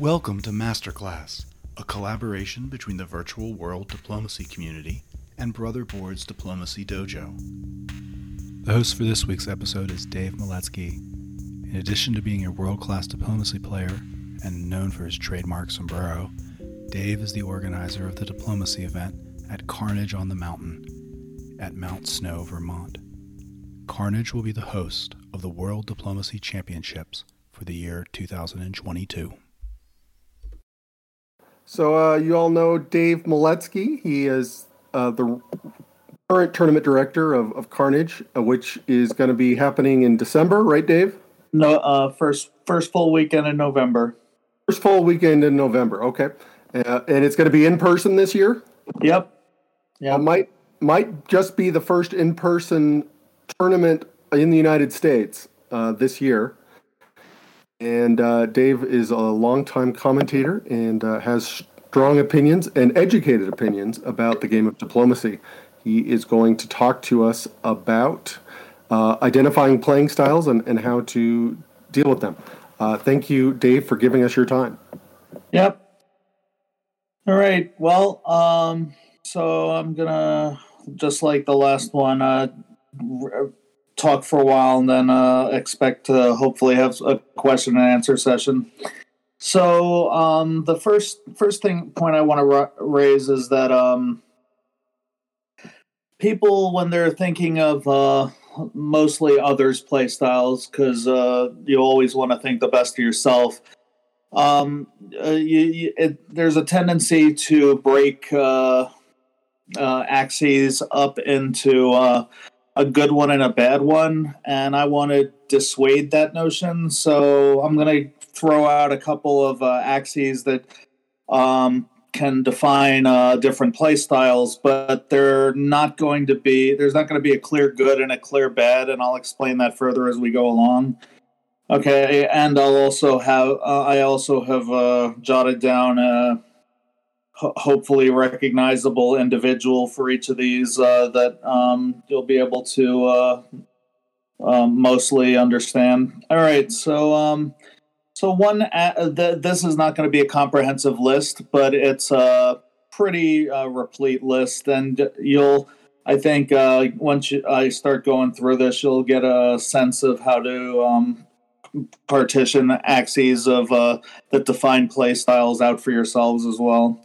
Welcome to Masterclass, a collaboration between the virtual world diplomacy community and Brother Board's Diplomacy Dojo. The host for this week's episode is Dave Maletsky. In addition to being a world class diplomacy player and known for his trademark sombrero, Dave is the organizer of the diplomacy event at Carnage on the Mountain at Mount Snow, Vermont. Carnage will be the host of the World Diplomacy Championships for the year 2022. So uh, you all know Dave Maletsky. He is uh, the current tournament director of, of Carnage, uh, which is going to be happening in December, right, Dave? No, uh, first first full weekend in November. First full weekend in November. Okay, uh, and it's going to be in person this year. Yep. Yeah, might might just be the first in person tournament in the United States uh, this year. And uh, Dave is a longtime commentator and uh, has strong opinions and educated opinions about the game of diplomacy. He is going to talk to us about uh, identifying playing styles and, and how to deal with them. Uh, thank you, Dave, for giving us your time. Yep. All right. Well, um, so I'm going to, just like the last one, uh, talk for a while and then uh, expect to hopefully have a question and answer session. So um, the first first thing point I want to ra- raise is that um, people when they're thinking of uh, mostly others play styles because uh, you always want to think the best of yourself. Um, uh, you, you, it, there's a tendency to break uh, uh, axes up into uh, a good one and a bad one, and I want to dissuade that notion. So I'm going to throw out a couple of uh, axes that um, can define uh, different play styles, but they're not going to be. There's not going to be a clear good and a clear bad, and I'll explain that further as we go along. Okay, and I'll also have. Uh, I also have uh, jotted down hopefully recognizable individual for each of these uh, that um, you'll be able to uh, um, mostly understand. All right, so um, so one uh, th- this is not going to be a comprehensive list, but it's a pretty uh, replete list, and you'll. I think uh, once you, I start going through this, you'll get a sense of how to um, partition axes of uh, that define play styles out for yourselves as well.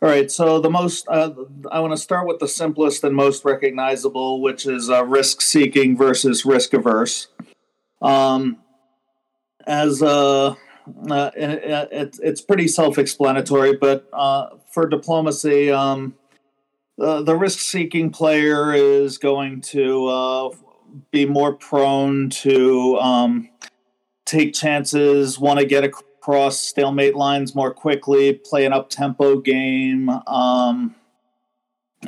All right, so the most uh, I want to start with the simplest and most recognizable, which is uh, risk seeking versus risk averse. Um, as uh, uh it, it, it's pretty self explanatory, but uh, for diplomacy, um, the risk seeking player is going to uh, be more prone to um, take chances, want to get a cross stalemate lines more quickly, play an up tempo game, um,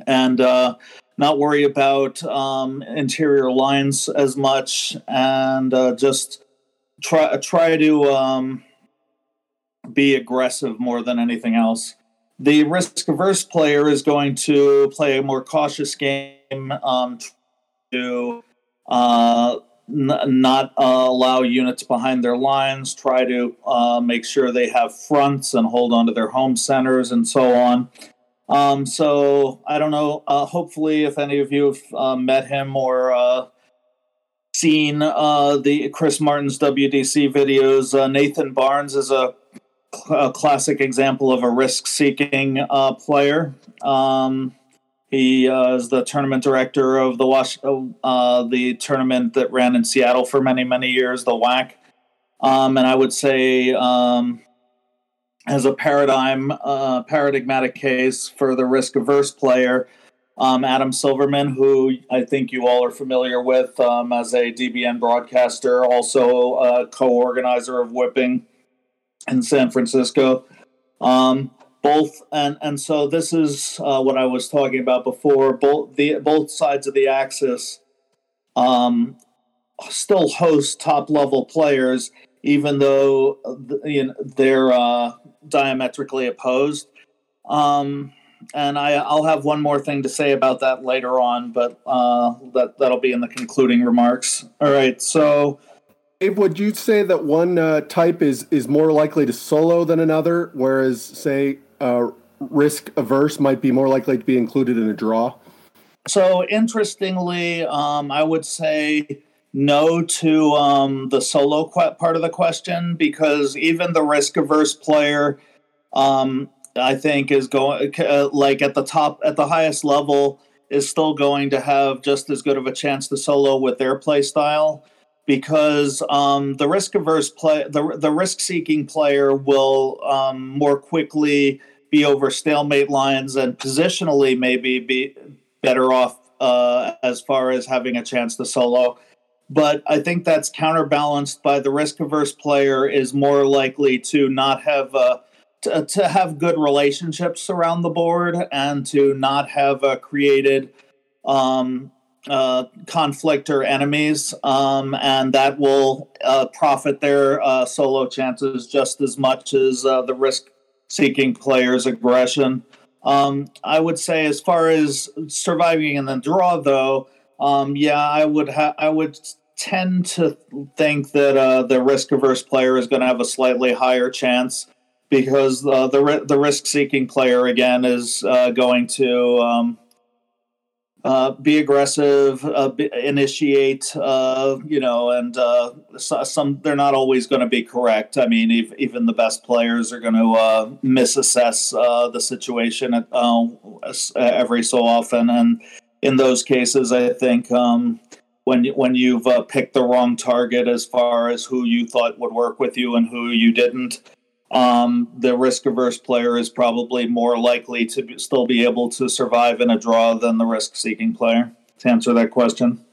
and uh, not worry about um, interior lines as much, and uh, just try try to um, be aggressive more than anything else. The risk averse player is going to play a more cautious game um, to uh, n- not uh, allow units behind their lines, try to uh, make sure they have fronts and hold on to their home centers and so on. Um, so I don't know. Uh, hopefully, if any of you have uh, met him or uh, seen uh, the Chris Martin's WDC videos, Nathan Barnes is a, a, classic example of a risk-seeking player. Um, he uh, is the tournament director of the Wash, uh, the tournament that ran in Seattle for many many years, the WAC. Um, and I would say, um, as a paradigm uh, paradigmatic case for the risk averse player, um, Adam Silverman, who I think you all are familiar with um, as a DBN broadcaster, also a co-organizer of Whipping in San Francisco. Um, both and and so this is uh, what I was talking about before. Both the both sides of the axis um, still host top level players, even though you know, they're uh, diametrically opposed. Um, and I, I'll have one more thing to say about that later on, but uh, that that'll be in the concluding remarks. All right, so Dave, would you say that one uh, type is is more likely to solo than another, whereas say uh, risk averse might be more likely to be included in a draw? So interestingly, um, I would say no to um, the solo part of the question because even the risk averse player, um, I think, is going uh, like at the top, at the highest level, is still going to have just as good of a chance to solo with their play style because um, the risk averse play, the, the risk seeking player will um, more quickly be over stalemate lines and positionally maybe be better off uh, as far as having a chance to solo. But I think that's counterbalanced by the risk averse player is more likely to not have uh, to, to, have good relationships around the board and to not have uh, created um, uh, conflict or enemies, um, and that will uh, profit their uh, solo chances just as much as uh, the risk-seeking player's aggression. Um, I would say, as far as surviving in the draw, though, um, yeah, I would ha- I would tend to think that uh, the risk averse player is going to have a slightly higher chance because uh, the the risk seeking player again is uh, going to um, uh, be aggressive, uh, be, initiate, uh, you know, and some they're not always going to be correct. I mean, if, even the best players are going to misassess the situation at, every so often, and in those cases, I think. Um, when when you've uh, picked the wrong target as far as who you thought would work with you and who you didn't. Um, the risk averse player is probably more likely to be, still be able to survive in a draw than the risk seeking player. To answer that question.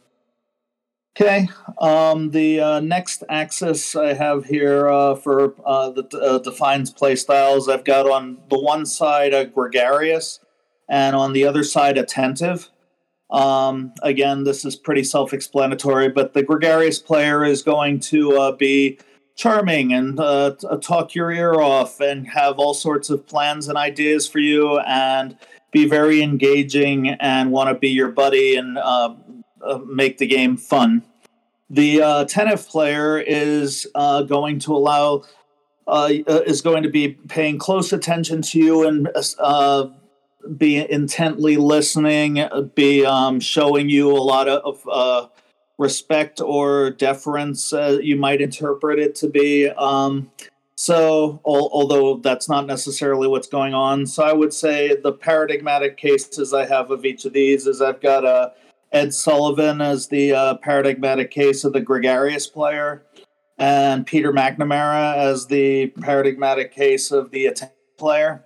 Okay, um, the uh, next axis I have here uh, for uh, the uh, defines play styles, I've got on the one side a gregarious and on the other side attentive. Um, again, this is pretty self explanatory, but the gregarious player is going to uh, be charming and uh, talk your ear off and have all sorts of plans and ideas for you and be very engaging and want to be your buddy and uh, uh make the game fun. The uh, player is uh, going to allow. is going to be paying close attention to you and be intently listening, be um, showing you a lot of uh, respect or deference, uh, you might interpret it to be. Um, so, al- although that's not necessarily what's going on, so I would say the paradigmatic cases I have of each of these is I've got uh, Ed Sullivan as the uh, paradigmatic case of the gregarious player, and Peter McNamara as the paradigmatic case of the attentive player.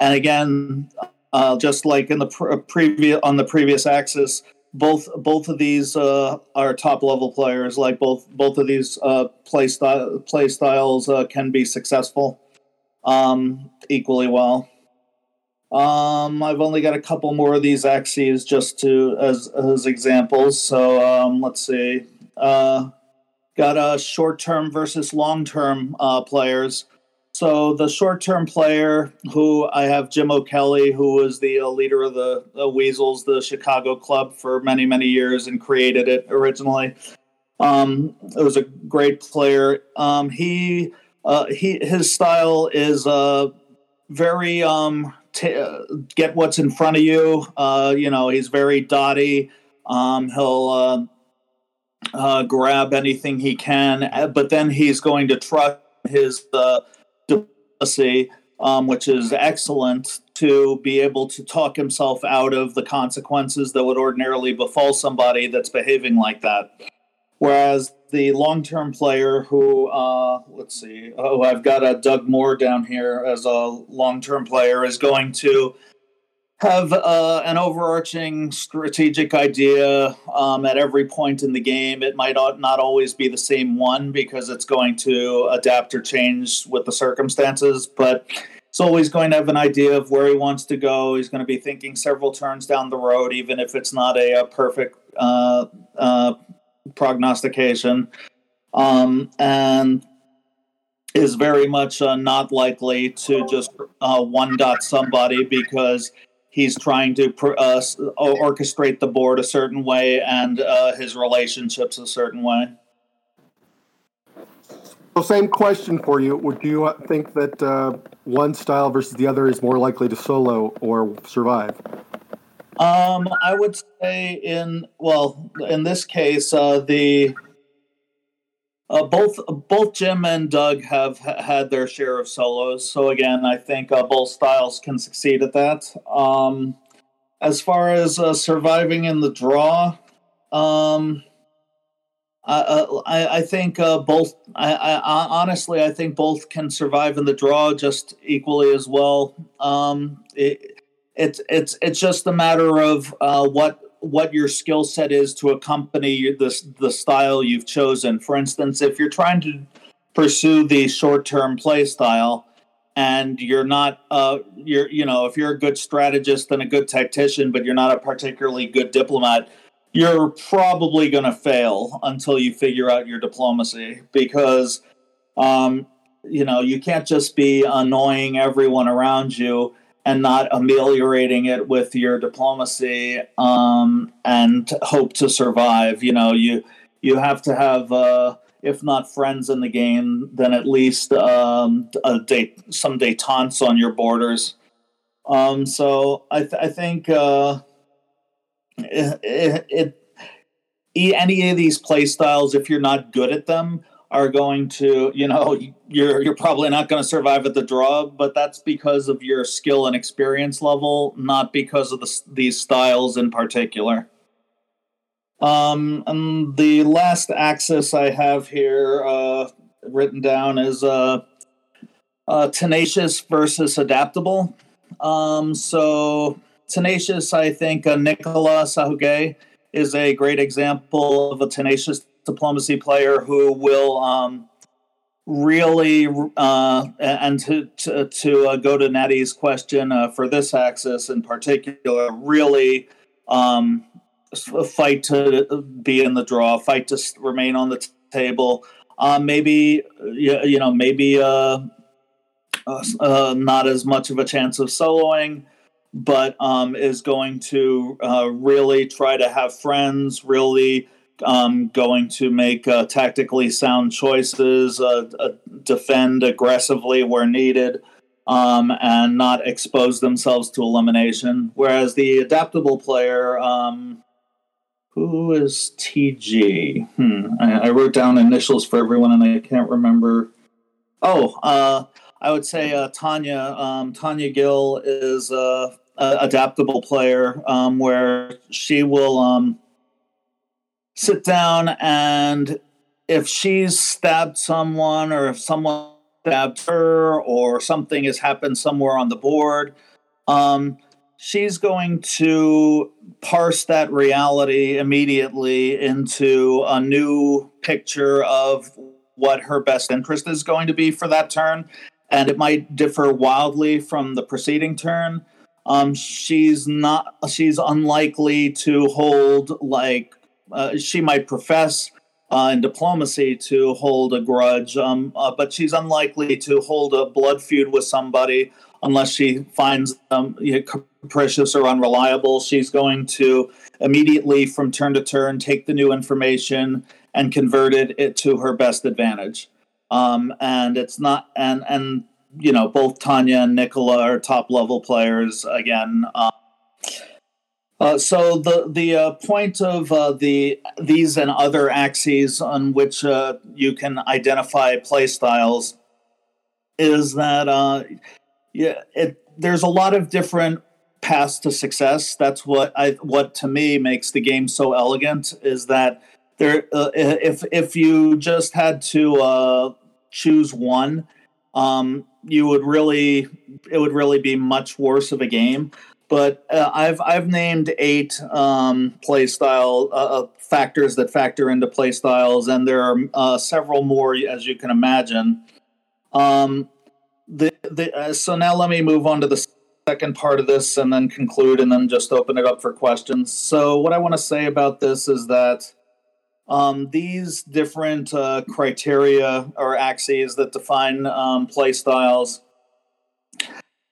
And again, uh, just like in the pre- previous on the previous axis, both both of these uh, are top level players. Like both both of these uh, play style play styles uh, can be successful um, equally well. Um, I've only got a couple more of these axes just to as as examples. So um, let's see. Uh, got a short term versus long term uh, players. So the short-term player, who I have Jim O'Kelly, who was the uh, leader of the, Weasels, the Chicago club for many many years, and created it originally. Um, it was a great player. Um, he uh, he his style is uh, very um, t- uh, get what's in front of you. Uh, you know, he's very dotty. Um, he'll uh, grab anything he can, but then he's going to trust his diplomacy, um, which is excellent to be able to talk himself out of the consequences that would ordinarily befall somebody that's behaving like that. Whereas the long term player who, uh, let's see, oh, I've got a Doug Moore down here as a long term player, is going to have uh, an overarching strategic idea um, at every point in the game. It might not always be the same one because it's going to adapt or change with the circumstances, but it's always going to have an idea of where he wants to go. He's going to be thinking several turns down the road, even if it's not a, a perfect uh, uh, prognostication. Um, and is very much uh, not likely to just uh, one dot somebody because he's trying to uh, orchestrate the board a certain way and uh, his relationships a certain way. So, same question for you. Would you think that uh, one style versus the other is more likely to solo or survive? Um, I would say in well, in this case, uh, the uh, both both Jim and Doug have ha- had their share of solos. So again, I think uh, both styles can succeed at that. Um, as far as uh, surviving in the draw, um, uh, I, I, think uh, both. I, I, honestly, I think both can survive in the draw just equally as well. Um, it, it's it's it's just a matter of uh, what what your skill set is to accompany the the style you've chosen. For instance, if you're trying to pursue the short term play style, and you're not uh, you're you know if you're a good strategist and a good tactician, but you're not a particularly good diplomat you're probably going to fail until you figure out your diplomacy because um, you know you can't just be annoying everyone around you and not ameliorating it with your diplomacy um, and hope to survive. You know you you have to have uh, if not friends in the game then at least um, a date some detentes on your borders. Um, so I, th- I think uh, it, it any of these play styles, if you're not good at them, are going to you know you're you're probably not going to survive at the draw but that's because of your skill and experience level not because of the, these styles in particular. Um and the last axis i have here uh written down is uh, uh tenacious versus adaptable. Um so tenacious, I think uh, Nicola Sahuguet is a great example of a tenacious diplomacy player who will um, really, uh, and to, to, to uh, go to Natty's question uh, for this axis in particular, really um, fight to be in the draw, fight to remain on the table. Uh, maybe, you know, maybe uh, uh, not as much of a chance of soloing but um, is going to uh, really try to have friends, really um, going to make uh, tactically sound choices, uh, uh defend aggressively where needed, um, and not expose themselves to elimination. Whereas the adaptable player, um, who is TG? Hmm, I, I, wrote down initials for everyone and I can't remember. Oh, uh, I would say uh, Tanya um, Tanya Gill is a, a adaptable player um, where she will um, sit down and if she's stabbed someone or if someone stabbed her or something has happened somewhere on the board, um, she's going to parse that reality immediately into a new picture of what her best interest is going to be for that turn and it might differ wildly from the preceding turn. Um, she's not. She's unlikely to hold like uh, she might profess uh, in diplomacy to hold a grudge, um, uh, but she's unlikely to hold a blood feud with somebody unless she finds them you know, capricious or unreliable. She's going to immediately, from turn to turn, take the new information and convert it to her best advantage. Um, and it's not and and you know both Tanya and Nicola are top level players again. Um, uh, so the the uh, point of uh, the these and other axes on which uh, you can identify play styles is that uh, yeah, it, there's a lot of different paths to success. That's what I what to me makes the game so elegant is that there uh, if if you just had to choose one, um, you would really it would really be much worse of a game. But uh, I've I've named eight um, play style uh, uh factors that factor into play styles, and there are uh, several more as you can imagine. Um, the, the, uh, so now let me move on to the second part of this and then conclude and then just open it up for questions. So what I want to say about this is that um, these different uh, criteria or axes that define um, play styles,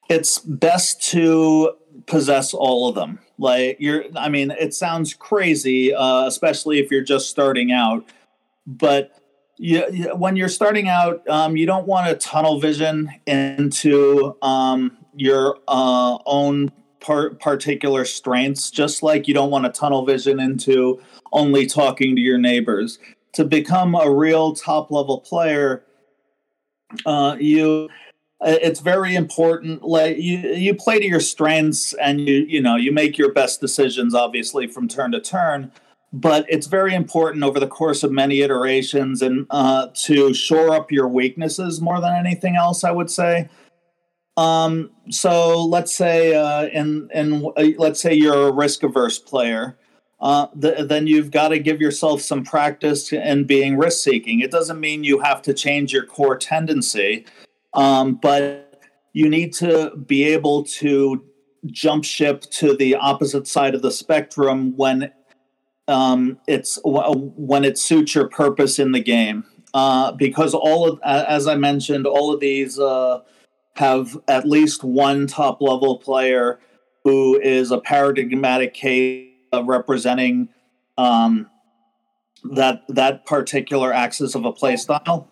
it's best to possess all of them. Like you're, I mean, it sounds crazy, uh, especially if you're just starting out, but you, when you're starting out, um, you don't want to tunnel vision into um, your uh, own par- particular strengths, just like you don't want to tunnel vision into only talking to your neighbors. To become a real top level player, uh, you it's very important. Like you you play to your strengths and you you know you make your best decisions obviously from turn to turn. But it's very important over the course of many iterations and uh, to shore up your weaknesses more than anything else i would say. Um, so let's say uh, in in uh, let's say you're a risk averse player uh, the, then you've got to give yourself some practice in being risk seeking it doesn't mean you have to change your core tendency um, but you need to be able to jump ship to the opposite side of the spectrum when um, it's when it suits your purpose in the game. Uh, because all of, as I mentioned, all of these uh, have at least one top level player who is a paradigmatic case of representing um, that that particular axis of a play style.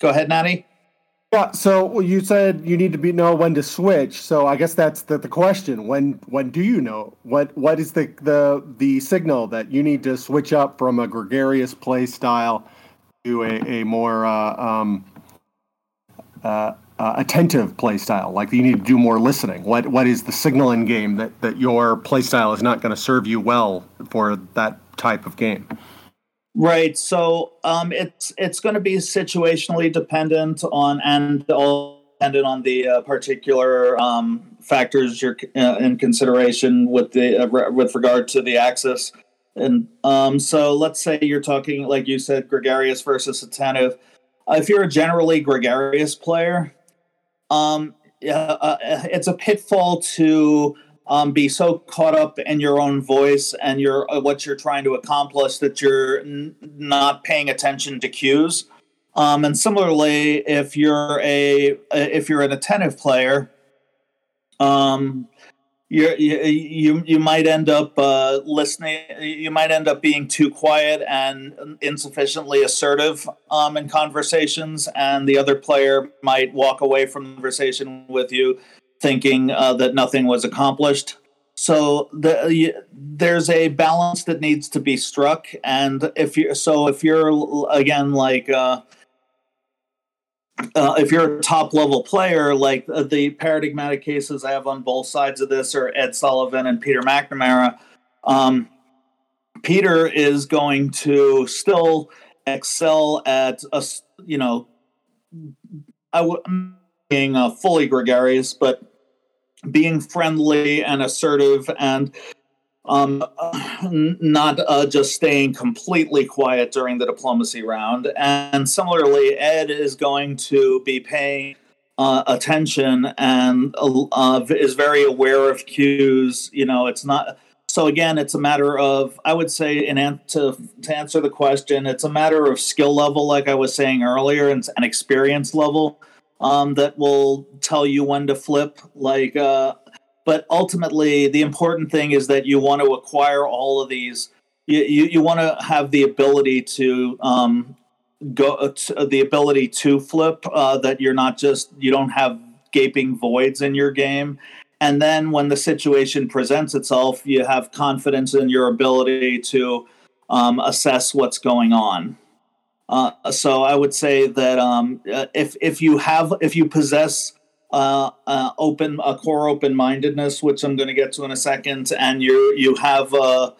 Go ahead, Natty. Yeah, so you said you need to be know when to switch. So I guess that's the, the question. When when do you know? What what is the the the signal that you need to switch up from a gregarious play style to a, a more uh, um, uh, uh, attentive play style? Like you need to do more listening. What what is the signal in game that, that your play style is not going to serve you well for that type of game? Right. So um, it's it's going to be situationally dependent on and all dependent on the uh, particular um, factors you're uh, in consideration with the uh, re- with regard to the axis. And um, so let's say you're talking like you said, gregarious versus attentive. Uh, if you're a generally gregarious player, um, uh, it's a pitfall to um, be so caught up in your own voice and your uh, what you're trying to accomplish that you're n- not paying attention to cues. Um, and similarly, if you're a if you're an attentive player, um, you you you might end up uh, listening. You might end up being too quiet and insufficiently assertive um, in conversations, and the other player might walk away from the conversation with you thinking uh, that nothing was accomplished. So the, there's a balance that needs to be struck, and if you so if you're again like uh, uh, if you're a top level player, like uh, the paradigmatic cases I have on both sides of this are Ed Sullivan and Peter McNamara. Um, Peter is going to still excel at a you know I w- being uh, fully gregarious, but being friendly and assertive and um, not uh, just staying completely quiet during the diplomacy round. And similarly, Ed is going to be paying uh, attention and uh, is very aware of cues. You know, it's not. So again, it's a matter of I would say, in an, to to answer the question, it's a matter of skill level, like I was saying earlier, and an experience level um, that will tell you when to flip. Like, uh, but ultimately, the important thing is that you want to acquire all of these. You you, you want to have the ability to um, go uh, to, the ability to flip. Uh, that you're not just you don't have gaping voids in your game. And then when the situation presents itself, you have confidence in your ability to um, assess what's going on. Uh, so I would say that um, uh, if if you have if you possess uh, uh, open a core open mindedness, which I'm going to get to in a second, and you you have a,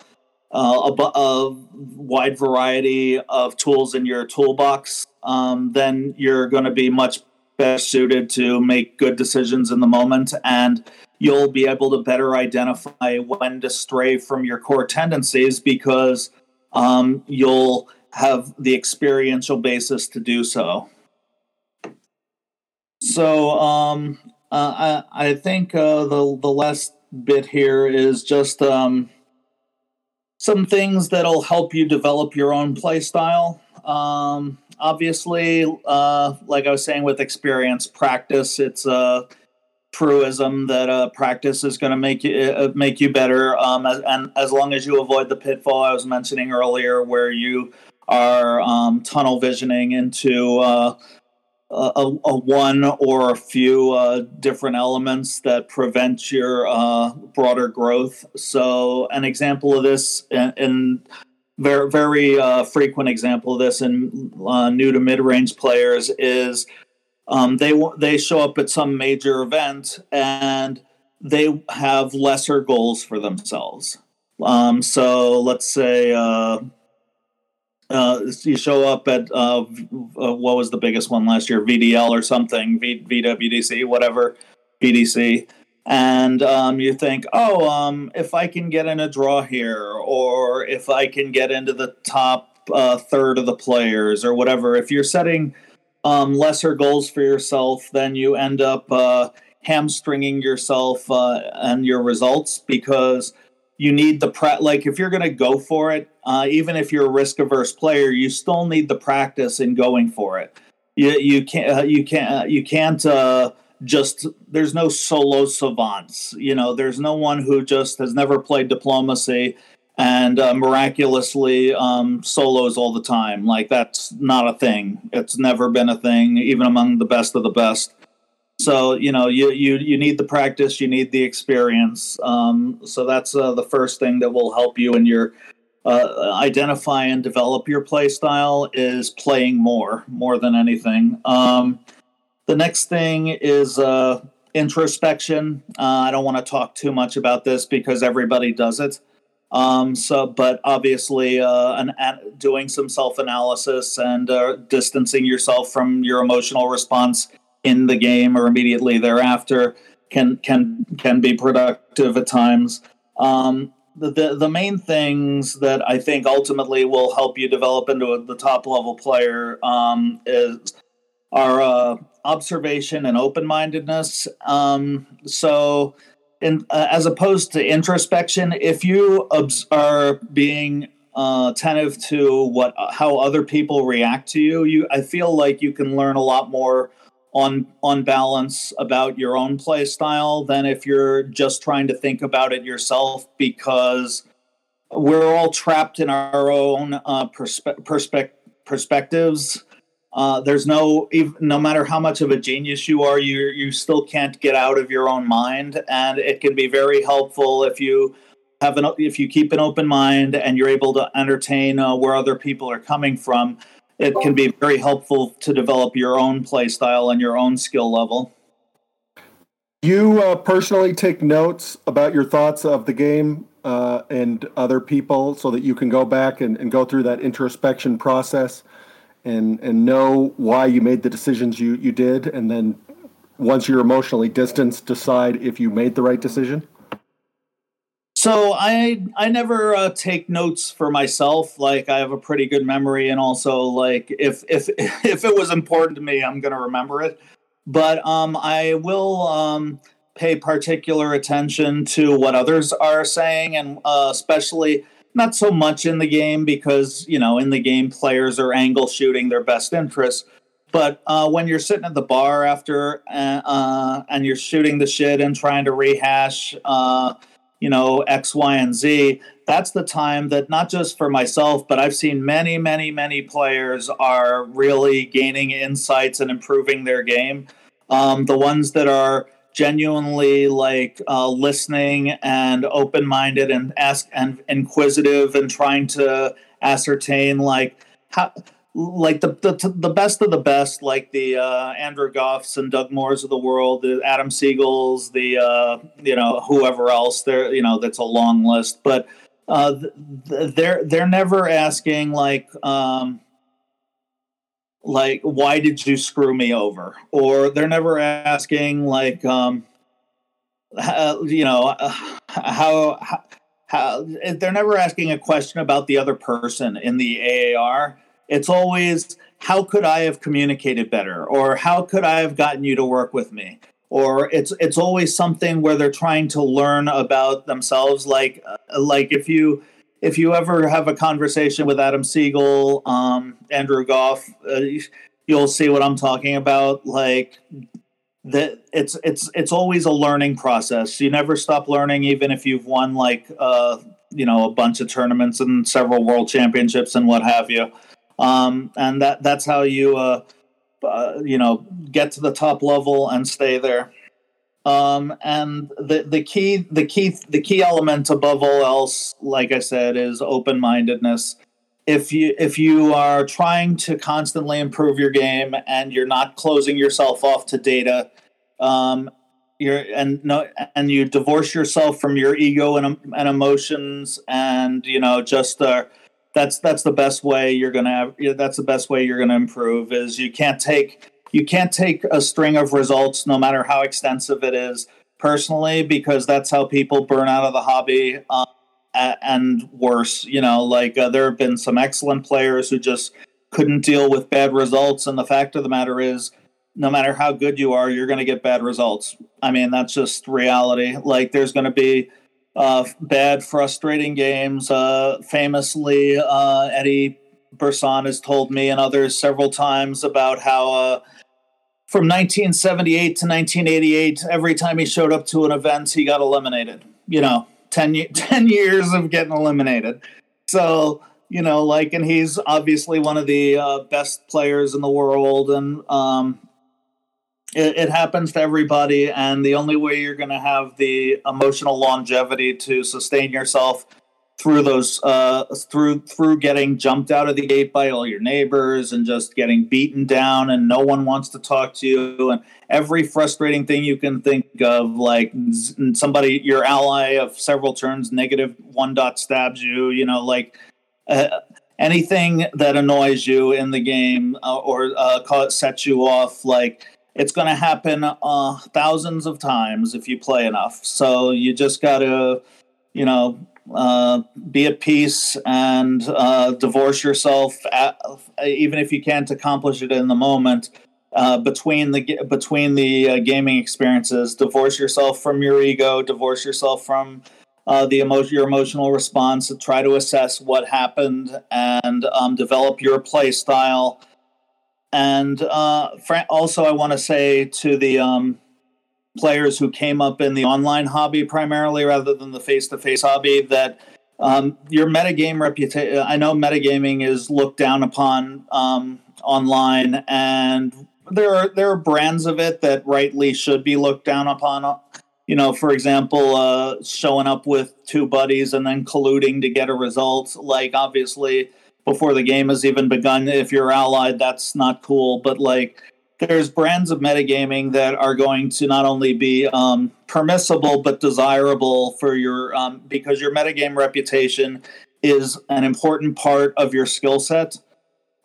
a, a wide variety of tools in your toolbox, um, then you're going to be much better suited to make good decisions in the moment, and you'll be able to better identify when to stray from your core tendencies because um, you'll have the experiential basis to do so. So um, uh, I, I think uh, the the last bit here is just um, some things that'll help you develop your own play style. Um, obviously, uh, like I was saying, with experience, practice. It's a truism that uh, practice is going to make you uh, make you better. Um, and as long as you avoid the pitfall I was mentioning earlier, where you are um, tunnel visioning into uh, a, a, one or a few uh, different elements that prevent your uh, broader growth. So, an example of this, and very very uh, frequent example of this in uh, new to mid range players is um, they they show up at some major event and they have lesser goals for themselves. Um, so let's say uh, uh, you show up at uh, uh, what was the biggest one last year, VDL or something, v- VWDC, whatever, BDC, and um, you think, oh, um, if I can get in a draw here, or if I can get into the top uh, third of the players, or whatever, if you're setting um, lesser goals for yourself, then you end up uh, hamstringing yourself uh, and your results because you need the pre like if you're going to go for it uh, even if you're a risk averse player you still need the practice in going for it. You, you can't uh, you can't uh, you can't uh, just there's no solo savants you know there's no one who just has never played diplomacy and uh, miraculously um, solos all the time. Like that's not a thing. It's never been a thing even among the best of the best so you know you you you need the practice, you need the experience. Um, so that's uh, the first thing that will help you in your uh, identify and develop your play style is playing more more than anything. Um, the next thing is uh, introspection. Uh, I don't want to talk too much about this because everybody does it. Um, so, but obviously, uh, an, doing some self analysis and uh, distancing yourself from your emotional response in the game or immediately thereafter can can can be productive at times. Um, the the main things that I think ultimately will help you develop into a, the top level player um, is are uh, observation and open mindedness. Um, so, in, uh, as opposed to introspection, if you obs- are being uh, attentive to what how other people react to you, you I feel like you can learn a lot more on on balance about your own play style than if you're just trying to think about it yourself because we're all trapped in our own uh, perspe- perspe- perspectives. Uh, there's no no matter how much of a genius you are, you you still can't get out of your own mind, and it can be very helpful if you have an if you keep an open mind and you're able to entertain uh, where other people are coming from it can be very helpful to develop your own play style and your own skill level. You uh, personally take notes about your thoughts of the game uh, and other people so that you can go back and, and go through that introspection process and, and know why you made the decisions you, you did. And then once you're emotionally distanced, decide if you made the right decision. So I I never uh, take notes for myself. Like I have a pretty good memory, and also like if if if it was important to me, I'm gonna remember it. But um, I will um, pay particular attention to what others are saying, and uh, especially not so much in the game because you know in the game players are angle shooting their best interests. But uh, when you're sitting at the bar after uh, uh and you're shooting the shit and trying to rehash uh, you know x y and z that's the time that not just for myself but i've seen many many many players are really gaining insights and improving their game. Um, the ones that are genuinely like uh, listening and open-minded and ask and inquisitive and trying to ascertain like how like the, the the best of the best, like the uh, Andrew Goffs and Doug Moores of the world, the Adam Sigels, the uh, you know whoever else. There, you know, that's a long list, but uh, they're they're never asking like um, like why did you screw me over, or they're never asking like um, how, you know how, how how they're never asking a question about the other person in the AAR it's always, how could I have communicated better? Or how could I have gotten you to work with me? Or it's it's always something where they're trying to learn about themselves. Like uh, like if you if you ever have a conversation with Adam Sigel, um, Andrew Goff, uh, you'll see what I'm talking about. Like that, it's it's it's always a learning process. You never stop learning, even if you've won like uh, you know a bunch of tournaments and several world championships and what have you. Um, and that that's how you uh, uh, you know get to the top level and stay there. Um, and the the key the key the key element above all else, like I said, is open mindedness. If you if you are trying to constantly improve your game and you're not closing yourself off to data, um, you're and no and you divorce yourself from your ego and, and emotions and you know just uh, that's that's the best way you're gonna have that's the best way you're gonna improve is you can't take you can't take a string of results no matter how extensive it is personally because that's how people burn out of the hobby um, and worse you know like uh, there have been some excellent players who just couldn't deal with bad results and the fact of the matter is no matter how good you are you're going to get bad results. I mean that's just reality. Like there's going to be uh, bad, frustrating games. Uh, famously, uh, Edi Birsan has told me and others several times about how uh, from 1978 to 1988, every time he showed up to an event, he got eliminated. You know, 10, 10 years of getting eliminated. So, you know, like, and he's obviously one of the uh, best players in the world. And, um, it, it, happens to everybody and the only way you're going to have the emotional longevity to sustain yourself through those uh, through through getting jumped out of the gate by all your neighbors and just getting beaten down and no one wants to talk to you and every frustrating thing you can think of like somebody your ally of several turns negative one dot stabs you you know like uh, anything that annoys you in the game uh, or uh, sets you off like it's going to happen uh, thousands of times if you play enough. So you just got to, you know, uh, be at peace and uh, divorce yourself, at, even if you can't accomplish it in the moment. Uh, between the between the uh, gaming experiences, divorce yourself from your ego, divorce yourself from uh, the emotion, your emotional response. Try to assess what happened and um, develop your play style and uh, also, I want to say to the um, players who came up in the online hobby primarily rather than the face to face hobby that um, your metagame reputation. I know metagaming is looked down upon um, online, and there are there are brands of it that rightly should be looked down upon. You know, for example, uh, showing up with two buddies and then colluding to get a result. Like, obviously, before the game has even begun. If you're allied, that's not cool. But like, there's brands of metagaming that are going to not only be um, permissible but desirable for your um, because your metagame reputation is an important part of your skill set.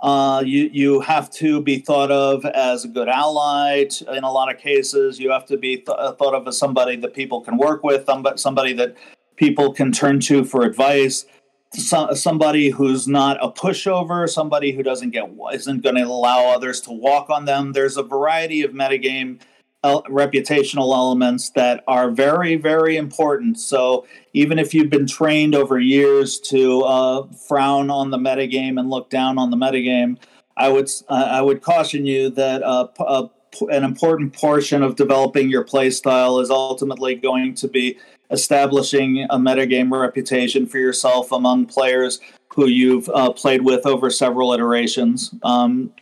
Uh, you you have to be thought of as a good ally. In a lot of cases, you have to be th- thought of as somebody that people can work with, somebody that people can turn to for advice so, somebody who's not a pushover, somebody who doesn't get isn't going to allow others to walk on them. There's a variety of metagame reputational elements that are very very important. So even if you've been trained over years to uh, frown on the metagame and look down on the metagame, I would uh, I would caution you that uh, uh, an important portion of developing your play style is ultimately going to be establishing a metagame reputation for yourself among players who you've uh, played with over several iterations. Um,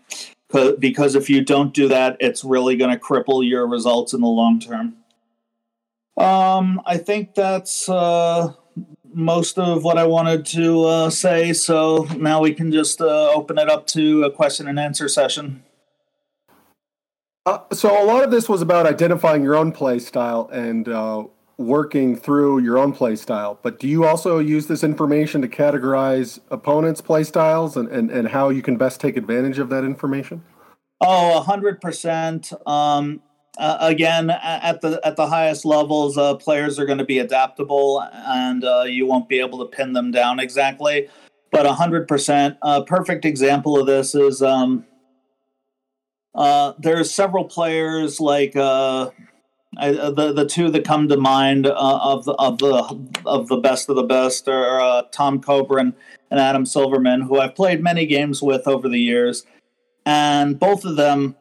because if you don't do that, it's really going to cripple your results in the long term. Um, I think that's uh, most of what I wanted to uh, say. So now we can just uh, open it up to a question and answer session. Uh, so a lot of this was about identifying your own play style and uh, working through your own play style, but do you also use this information to categorize opponents' play styles and, and, and how you can best take advantage of that information? Oh, hundred percent. Um, uh, again, at the at the highest levels, uh, players are going to be adaptable, and uh, you won't be able to pin them down exactly. But hundred percent. A perfect example of this is um, uh, there's several players like uh, I, uh, the the two that come to mind uh, of the of the of the best of the best are uh, Tom Kobrin and Adam Silverman, who I've played many games with over the years, and both of them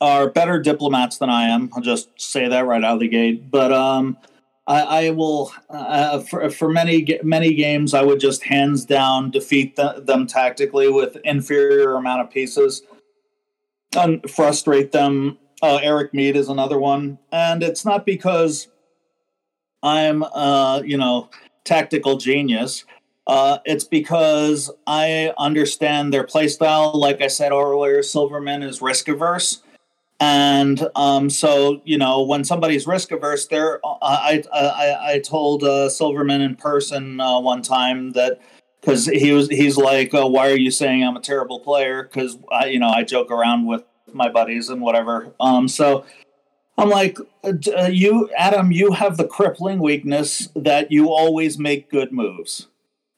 are better diplomats than I am. I'll just say that right out of the gate. But um, I, I will uh, for for many many games I would just hands down defeat the, them tactically with inferior amount of pieces and frustrate them. Uh, Eric Mead is another one, and it's not because I'm uh, you know tactical genius. Uh, it's because I understand their playstyle. Like I said earlier, Silverman is risk averse and um, so you know when somebody's risk averse there uh, i i i told uh, silverman in person uh, one time that because he was he's like oh, why are you saying i'm a terrible player because i you know i joke around with my buddies and whatever um so i'm like uh, uh, you adam you have the crippling weakness that you always make good moves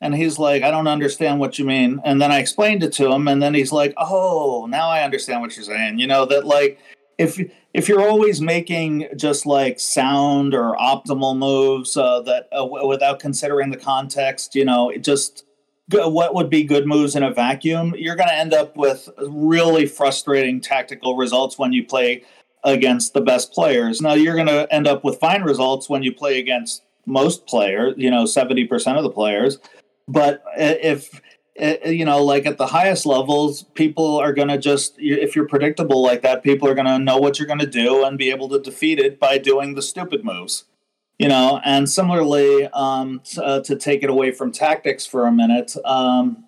and he's like, I don't understand what you mean. And then I explained it to him, and then he's like, Oh, now I understand what you're saying. You know that like if if you're always making just like sound or optimal moves uh, that uh, w- without considering the context, you know, it just what would be good moves in a vacuum, you're going to end up with really frustrating tactical results when you play against the best players. Now you're going to end up with fine results when you play against most players, you know, 70% of the players but if you know, like at the highest levels, people are going to just, if you're predictable like that, people are going to know what you're going to do and be able to defeat it by doing the stupid moves. You know, and similarly, um, uh, to take it away from tactics for a minute, um,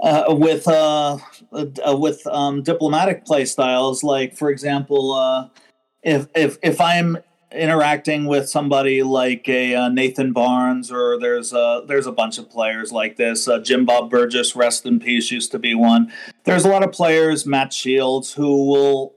uh, with uh, uh with um, diplomatic play styles, like for example, uh, if if if I'm interacting with somebody like a uh, Nathan Barnes, or there's a there's a bunch of players like this. Jim Bob Burgess, rest in peace, used to be one. There's a lot of players, Matt Shields, who will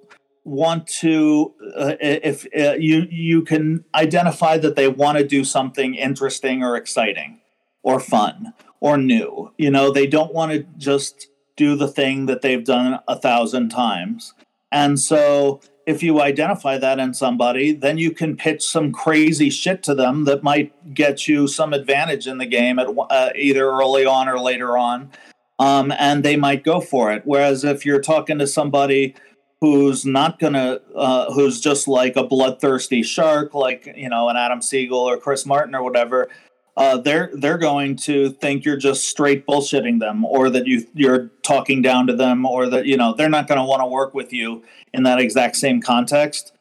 want to uh, if uh, you you can identify that they want to do something interesting or exciting or fun or new. You know, they don't want to just do the thing that they've done a thousand times, and so if you identify that in somebody, then you can pitch some crazy shit to them that might get you some advantage in the game at uh, either early on or later on, um, and they might go for it. Whereas if you're talking to somebody who's not gonna, uh, who's just like a bloodthirsty shark, like you know an Adam Sigel or Chris Martin or whatever, uh, they're they're going to think you're just straight bullshitting them, or that you you're talking down to them, or that you know they're not going to want to work with you in that exact same context.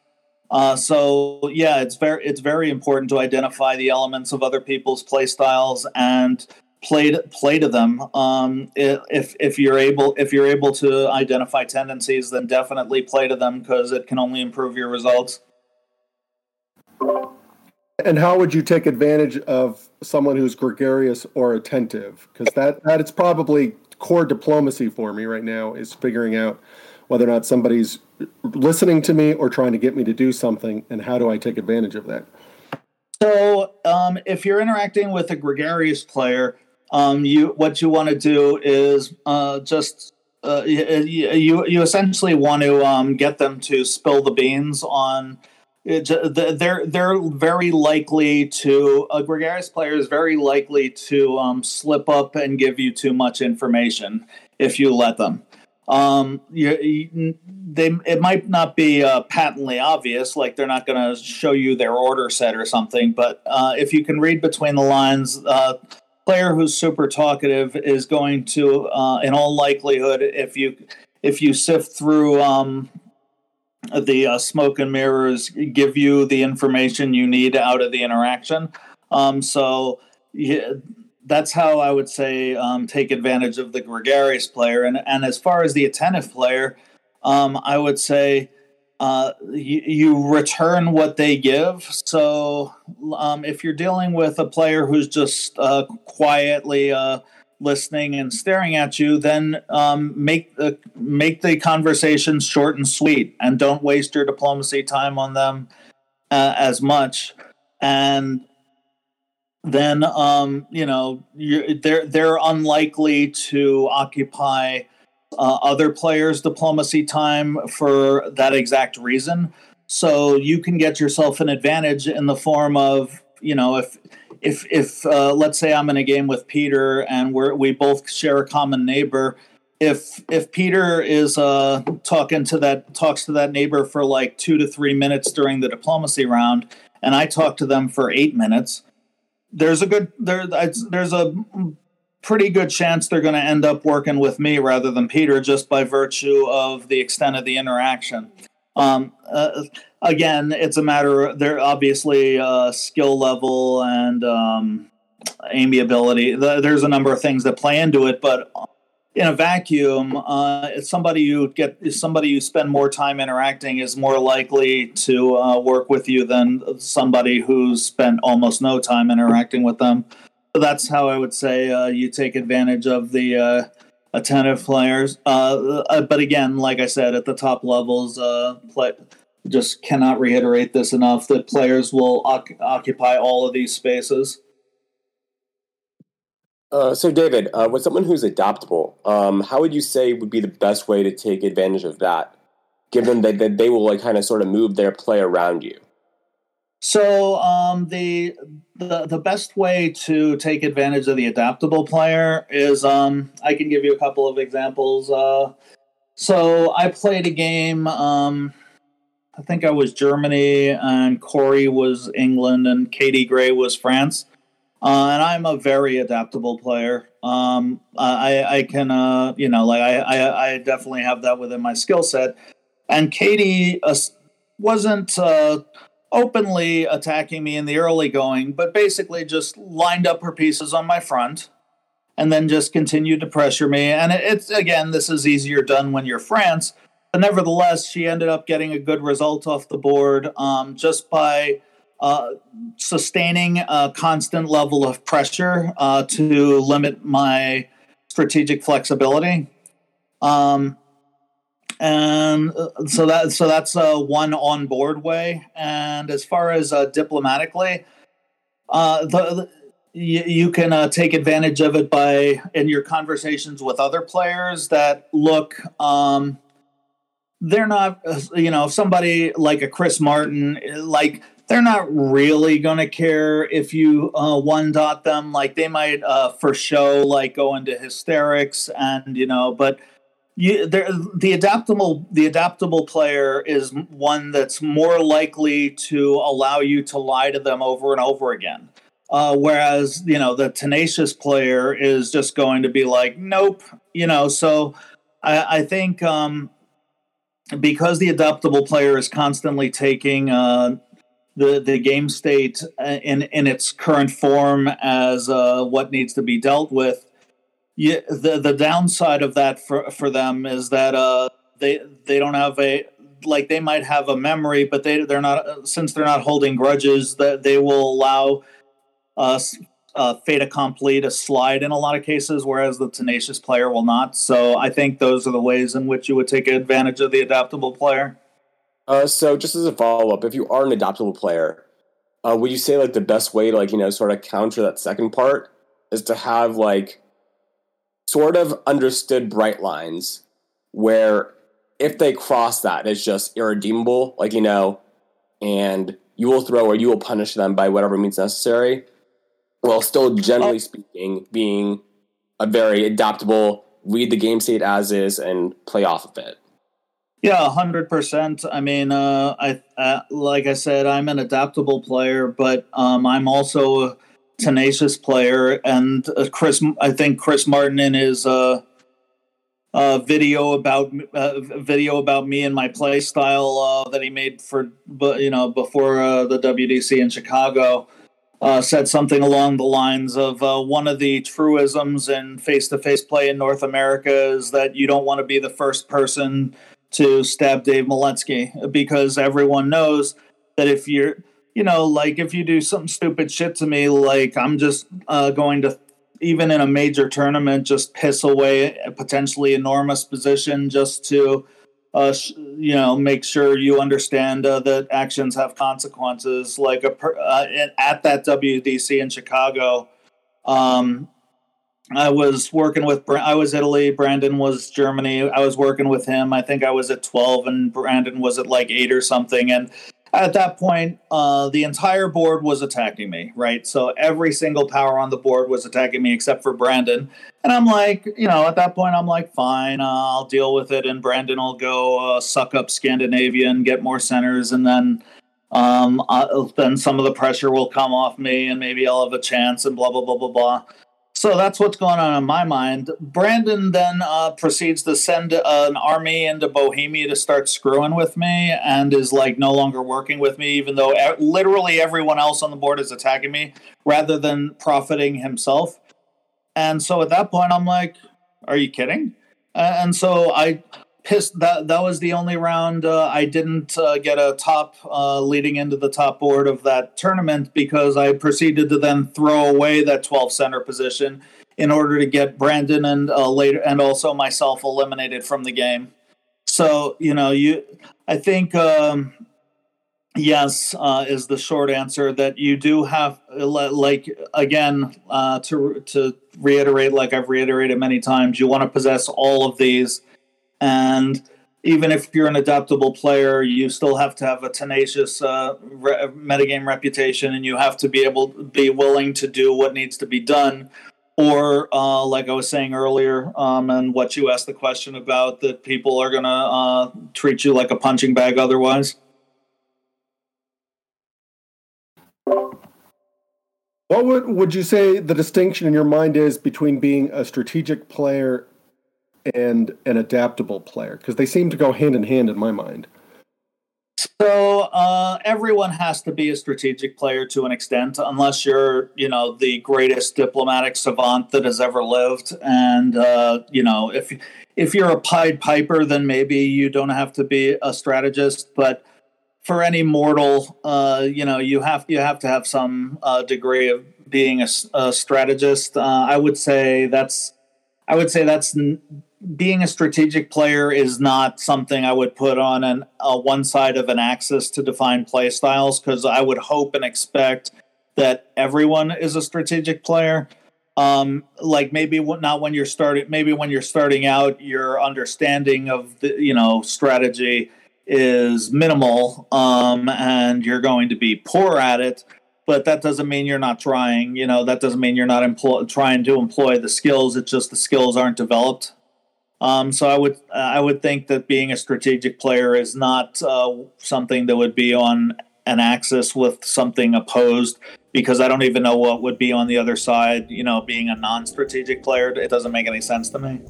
Uh, so yeah, it's very it's very important to identify the elements of other people's play styles and play to, play to them. Um, if if you're able if you're able to identify tendencies, then definitely play to them because it can only improve your results. And how would you take advantage of someone who's gregarious or attentive? Because that that is probably core diplomacy for me right now is figuring out whether or not somebody's listening to me or trying to get me to do something, and how do I take advantage of that? So, um, if you're interacting with a gregarious player, um, you what you want to do is uh, just uh, you you essentially want to um, get them to spill the beans on they're they're very likely to a gregarious player is very likely to um, slip up and give you too much information if you let them. Um, you, they it might not be uh, patently obvious, like they're not going to show you their order set or something, but uh, if you can read between the lines, uh, player who's super talkative is going to, uh, in all likelihood, if you if you sift through um, the uh, smoke and mirrors give you the information you need out of the interaction. Um, so yeah, that's how I would say um, take advantage of the gregarious player. And and as far as the attentive player, um, I would say uh, you, you, return what they give. So um, if you're dealing with a player who's just uh, quietly uh, listening and staring at you, then um, make the make the conversation short and sweet, and don't waste your diplomacy time on them uh, as much. And then um, you know they're they're unlikely to occupy uh, other players' diplomacy time for that exact reason. So you can get yourself an advantage in the form of you know if if if uh, let's say I'm in a game with Peter and we're we both share a common neighbor, if if Peter is uh, talking to that talks to that neighbor for like two to three minutes during the diplomacy round, and I talk to them for eight minutes, there's a good there there's a pretty good chance they're going to end up working with me rather than Peter just by virtue of the extent of the interaction. Um, uh, again, it's a matter. Of, they're obviously uh, skill level and um, amiability. There's a number of things that play into it, but in a vacuum, uh, it's somebody you get somebody you spend more time interacting is more likely to uh, work with you than somebody who's spent almost no time interacting with them. So that's how I would say uh, you take advantage of the uh, attentive players. Uh, uh, but again, like I said, at the top levels, play, just cannot reiterate this enough that players will occupy all of these spaces. Uh, so, David, uh, with someone who's adaptable, um, how would you say would be the best way to take advantage of that, given that, that they will like kind of sort of move their play around you? So, um, the the the best way to take advantage of the adaptable player is um, I can give you a couple of examples. Uh, so, I played a game. Um, I think I was Germany, and Corey was England, and Katie Gray was France uh, and I'm a very adaptable player. Um, I, I can, uh, you know, like I, I, I, definitely have that within my skill set. And Katie uh, wasn't uh, openly attacking me in the early going, but basically just lined up her pieces on my front and then just continued to pressure me. And it, it's, again, this is easier done when you're France. But nevertheless, she ended up getting a good result off the board um, just by uh, sustaining a constant level of pressure uh, to limit my strategic flexibility. Um, and uh, so that so that's uh, one on board way. And as far as uh, diplomatically, uh, the, the you, you can uh, take advantage of it by in your conversations with other players that look. Um, they're not, uh, you know, somebody like a Chris Martin, like they're not really going to care if you uh, one dot them. Like they might uh, for show like go into hysterics and you know, but you the adaptable the adaptable player is one that's more likely to allow you to lie to them over and over again. Uh, whereas you know the tenacious player is just going to be like, nope, you know. So I, I think um, because the adaptable player is constantly taking uh, the the game state uh, in in its current form as uh, what needs to be dealt with. Yeah, the the downside of that for for them is that uh, they they don't have a like they might have a memory, but they they're not since they're not holding grudges that they will allow us uh, fait accompli to slide in a lot of cases, whereas the tenacious player will not. So I think those are the ways in which you would take advantage of the adaptable player. Uh, so just as a follow up, if you are an adaptable player, uh, would you say like the best way to like you know sort of counter that second part is to have like sort of understood bright lines where if they cross that, it's just irredeemable, like you know, and you will throw or you will punish them by whatever means necessary, while still generally speaking being a very adaptable, read the game state as is and play off of it. Yeah, hundred percent. I mean, uh, I uh, like I said, I'm an adaptable player, but um, I'm also tenacious player. And uh, Chris, I think Chris Martin in his uh, uh, video about uh, video about me and my play style uh, that he made for, you know, before uh, the WDC in Chicago. Said something along the lines of one of the truisms in face-to-face play in North America is that you don't want to be the first person to stab Dave Maletsky because everyone knows that if you're, you know, like if you do some stupid shit to me, like I'm just uh, going to, even in a major tournament, just piss away a potentially enormous position just to, uh, sh- you know, make sure you understand uh, that actions have consequences. Like a per- uh, at that WDC in Chicago, um, I was working with I was Italy. Brandon was Germany. I was working with him. I think I was at twelve, and Brandon was at like eight or something. And at that point, uh, the entire board was attacking me. Right, so every single power on the board was attacking me except for Brandon. And I'm like, you know, at that point, I'm like, fine, uh, I'll deal with it. And Brandon will go uh, suck up Scandinavia and get more centers, and then um, uh, then some of the pressure will come off me and maybe I'll have a chance and blah, blah, blah, blah, blah. So that's what's going on in my mind. Brandon then uh, proceeds to send an army into Bohemia to start screwing with me and is like no longer working with me, even though literally everyone else on the board is attacking me rather than profiting himself. And so at that point, I'm like, are you kidding? and so I pissed that that was the only round uh, I didn't uh, get a top uh, leading into the top board of that tournament because I proceeded to then throw away that 12 center position in order to get Brandon and uh, later and also myself eliminated from the game. So you know you I think um, yes uh, is the short answer that you do have like again uh, to to reiterate like I've reiterated many times you want to possess all of these and even if you're an adaptable player, you still have to have a tenacious uh, re- metagame reputation, and you have to be able to be willing to do what needs to be done. Or, uh, like I was saying earlier, um, and what you asked the question about, that people are to uh, treat you like a punching bag otherwise. What would would you say the distinction in your mind is between being a strategic player and an adaptable player because they seem to go hand in hand in my mind. So uh, everyone has to be a strategic player to an extent, unless you're, you know, the greatest diplomatic savant that has ever lived. And uh, you know, if if you're a Pied Piper, then maybe you don't have to be a strategist. But for any mortal, uh, you know, you have you have to have some uh, degree of being a, a strategist. Uh, I would say that's I would say that's being a strategic player is not something I would put on an a one side of an axis to define play styles because I would hope and expect that everyone is a strategic player. Um, like maybe not when you're starting, maybe when you're starting out, your understanding of the you know strategy is minimal, um, and you're going to be poor at it. But that doesn't mean you're not trying. You know that doesn't mean you're not employ- trying to employ the skills. It's just the skills aren't developed um, so I would uh, I would think that being a strategic player is not uh, something that would be on an axis with something opposed because I don't even know what would be on the other side. You know, being a non-strategic player, it doesn't make any sense to me.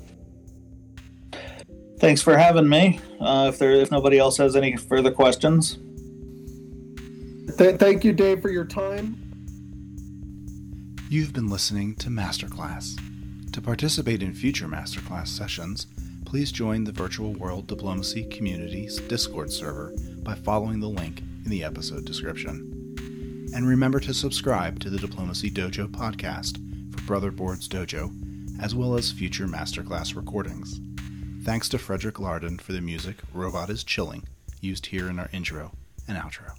Thanks for having me. Uh, if there if nobody else has any further questions, Th- thank you, Dave, for your time. You've been listening to Masterclass. To participate in future masterclass sessions, please join the Virtual World Diplomacy Community's Discord server by following the link in the episode description. And remember to subscribe to the Diplomacy Dojo podcast for Brother Boards Dojo, as well as future masterclass recordings. Thanks to Frederick Lardon for the music Robot is Chilling, used here in our intro and outro.